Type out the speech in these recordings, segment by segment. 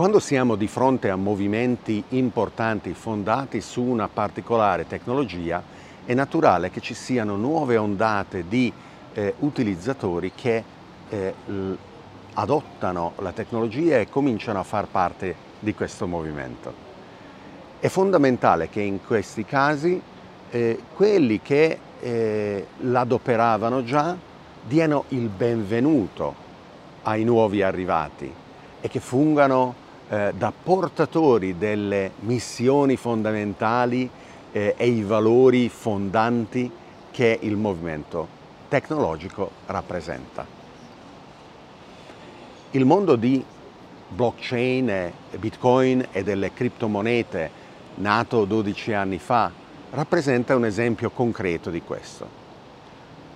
quando siamo di fronte a movimenti importanti fondati su una particolare tecnologia, è naturale che ci siano nuove ondate di eh, utilizzatori che eh, adottano la tecnologia e cominciano a far parte di questo movimento. È fondamentale che in questi casi eh, quelli che eh, l'adoperavano già diano il benvenuto ai nuovi arrivati e che fungano eh, da portatori delle missioni fondamentali eh, e i valori fondanti che il movimento tecnologico rappresenta. Il mondo di blockchain, bitcoin e delle criptomonete nato 12 anni fa rappresenta un esempio concreto di questo.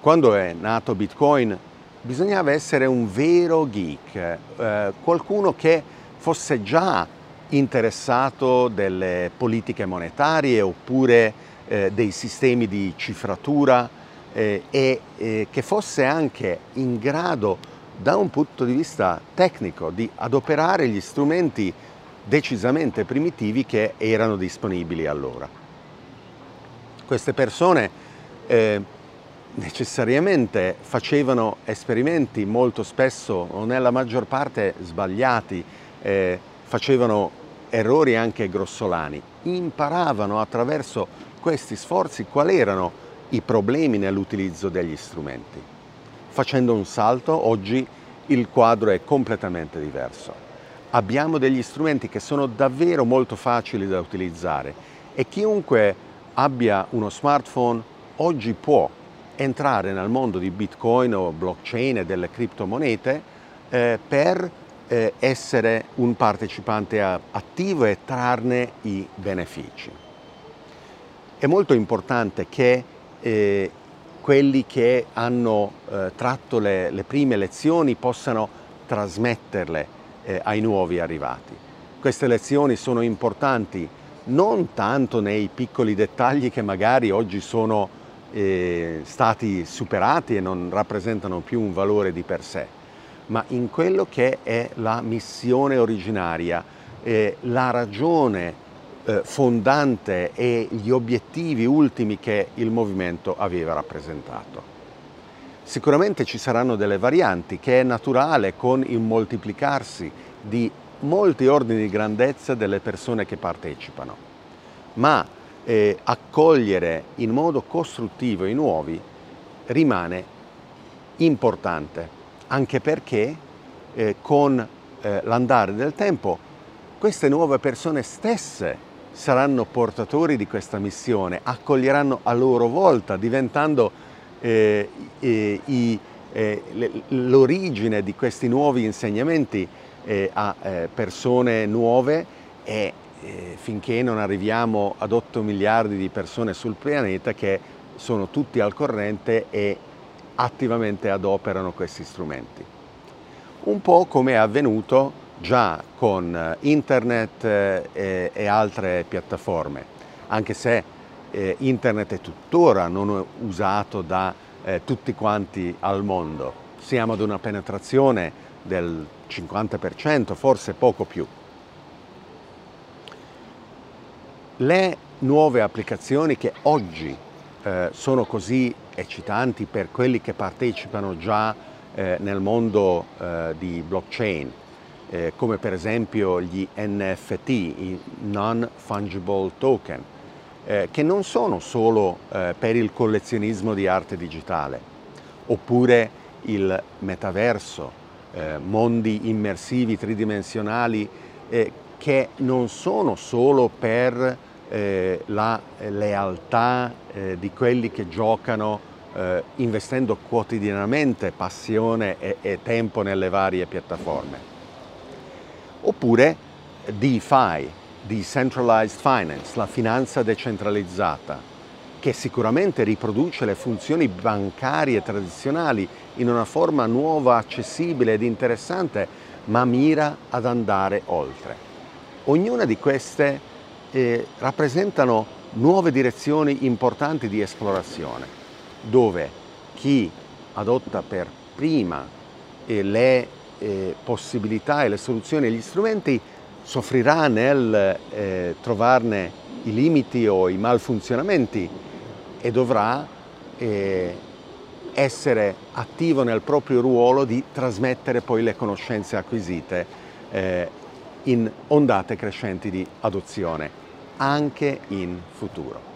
Quando è nato bitcoin bisognava essere un vero geek, eh, qualcuno che fosse già interessato delle politiche monetarie oppure eh, dei sistemi di cifratura eh, e eh, che fosse anche in grado da un punto di vista tecnico di adoperare gli strumenti decisamente primitivi che erano disponibili allora. Queste persone eh, necessariamente facevano esperimenti molto spesso o nella maggior parte sbagliati eh, facevano errori anche grossolani, imparavano attraverso questi sforzi quali erano i problemi nell'utilizzo degli strumenti. Facendo un salto, oggi il quadro è completamente diverso. Abbiamo degli strumenti che sono davvero molto facili da utilizzare e chiunque abbia uno smartphone oggi può entrare nel mondo di Bitcoin o blockchain e delle criptomonete eh, per eh, essere un partecipante attivo e trarne i benefici. È molto importante che eh, quelli che hanno eh, tratto le, le, prime lezioni possano trasmetterle eh, ai nuovi arrivati. Queste lezioni sono importanti non tanto nei piccoli dettagli che magari oggi sono eh, stati superati e non rappresentano più un valore di per sé, ma in quello che è la missione originaria, eh, la ragione eh, fondante e gli obiettivi ultimi che il movimento aveva rappresentato. Sicuramente ci saranno delle varianti che è naturale con il moltiplicarsi di molti ordini di grandezza delle persone che partecipano, ma eh, accogliere in modo costruttivo i nuovi rimane importante anche perché eh, con eh, l'andare del tempo queste nuove persone stesse saranno portatori di questa missione, accoglieranno a loro volta, diventando eh, i, eh, l'origine di questi nuovi insegnamenti eh, a eh, persone nuove e finché non arriviamo ad 8 miliardi di persone sul pianeta che sono tutti al corrente e attivamente adoperano questi strumenti. Un po' come è avvenuto già con eh, internet eh, e, altre piattaforme, anche se eh, internet è tuttora non usato da tutti quanti al mondo. Siamo ad una penetrazione del 50%, forse poco più. Le nuove applicazioni che oggi eh, sono così eccitanti per quelli che partecipano già eh, nel mondo eh, di blockchain, eh, come per esempio gli NFT, i Non Fungible Token, eh, che non sono solo eh, per il collezionismo di arte digitale, oppure il metaverso, mondi immersivi tridimensionali che non sono solo per eh, la lealtà eh, di quelli che giocano eh, investendo quotidianamente passione e, e tempo nelle varie piattaforme. Oppure DeFi, Decentralized Finance, la finanza decentralizzata, che sicuramente riproduce le funzioni bancarie tradizionali in una forma nuova, accessibile ed interessante, ma mira ad andare oltre. Ognuna di queste eh, rappresentano nuove direzioni importanti di esplorazione, dove chi adotta per prima le eh, possibilità e le soluzioni e gli strumenti soffrirà nel eh, trovarne i limiti o i malfunzionamenti e dovrà eh, essere attivo nel proprio ruolo di trasmettere poi le conoscenze acquisite in ondate crescenti di adozione, anche in futuro.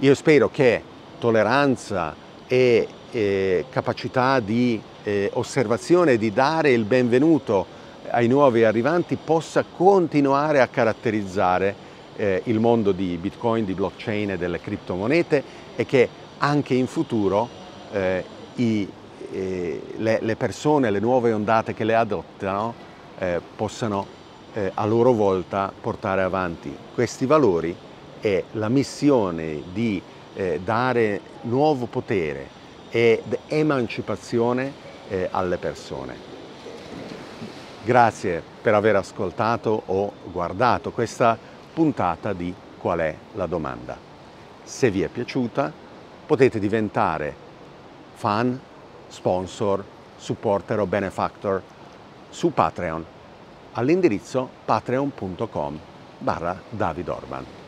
Io spero che tolleranza e eh, capacità di eh, osservazione, di dare il benvenuto ai nuovi arrivanti possa continuare a caratterizzare eh, il mondo di Bitcoin, di blockchain e delle criptomonete e che anche in futuro eh, i, eh, le, le, persone, le nuove ondate che le adottano eh, possano a loro volta portare avanti questi valori e la missione di eh, dare nuovo potere ed emancipazione alle persone. Grazie per aver ascoltato o guardato questa puntata di Qual è la domanda. Se vi è piaciuta potete diventare fan, sponsor, supporter o benefactor su Patreon all'indirizzo patreon.com barra David Orban.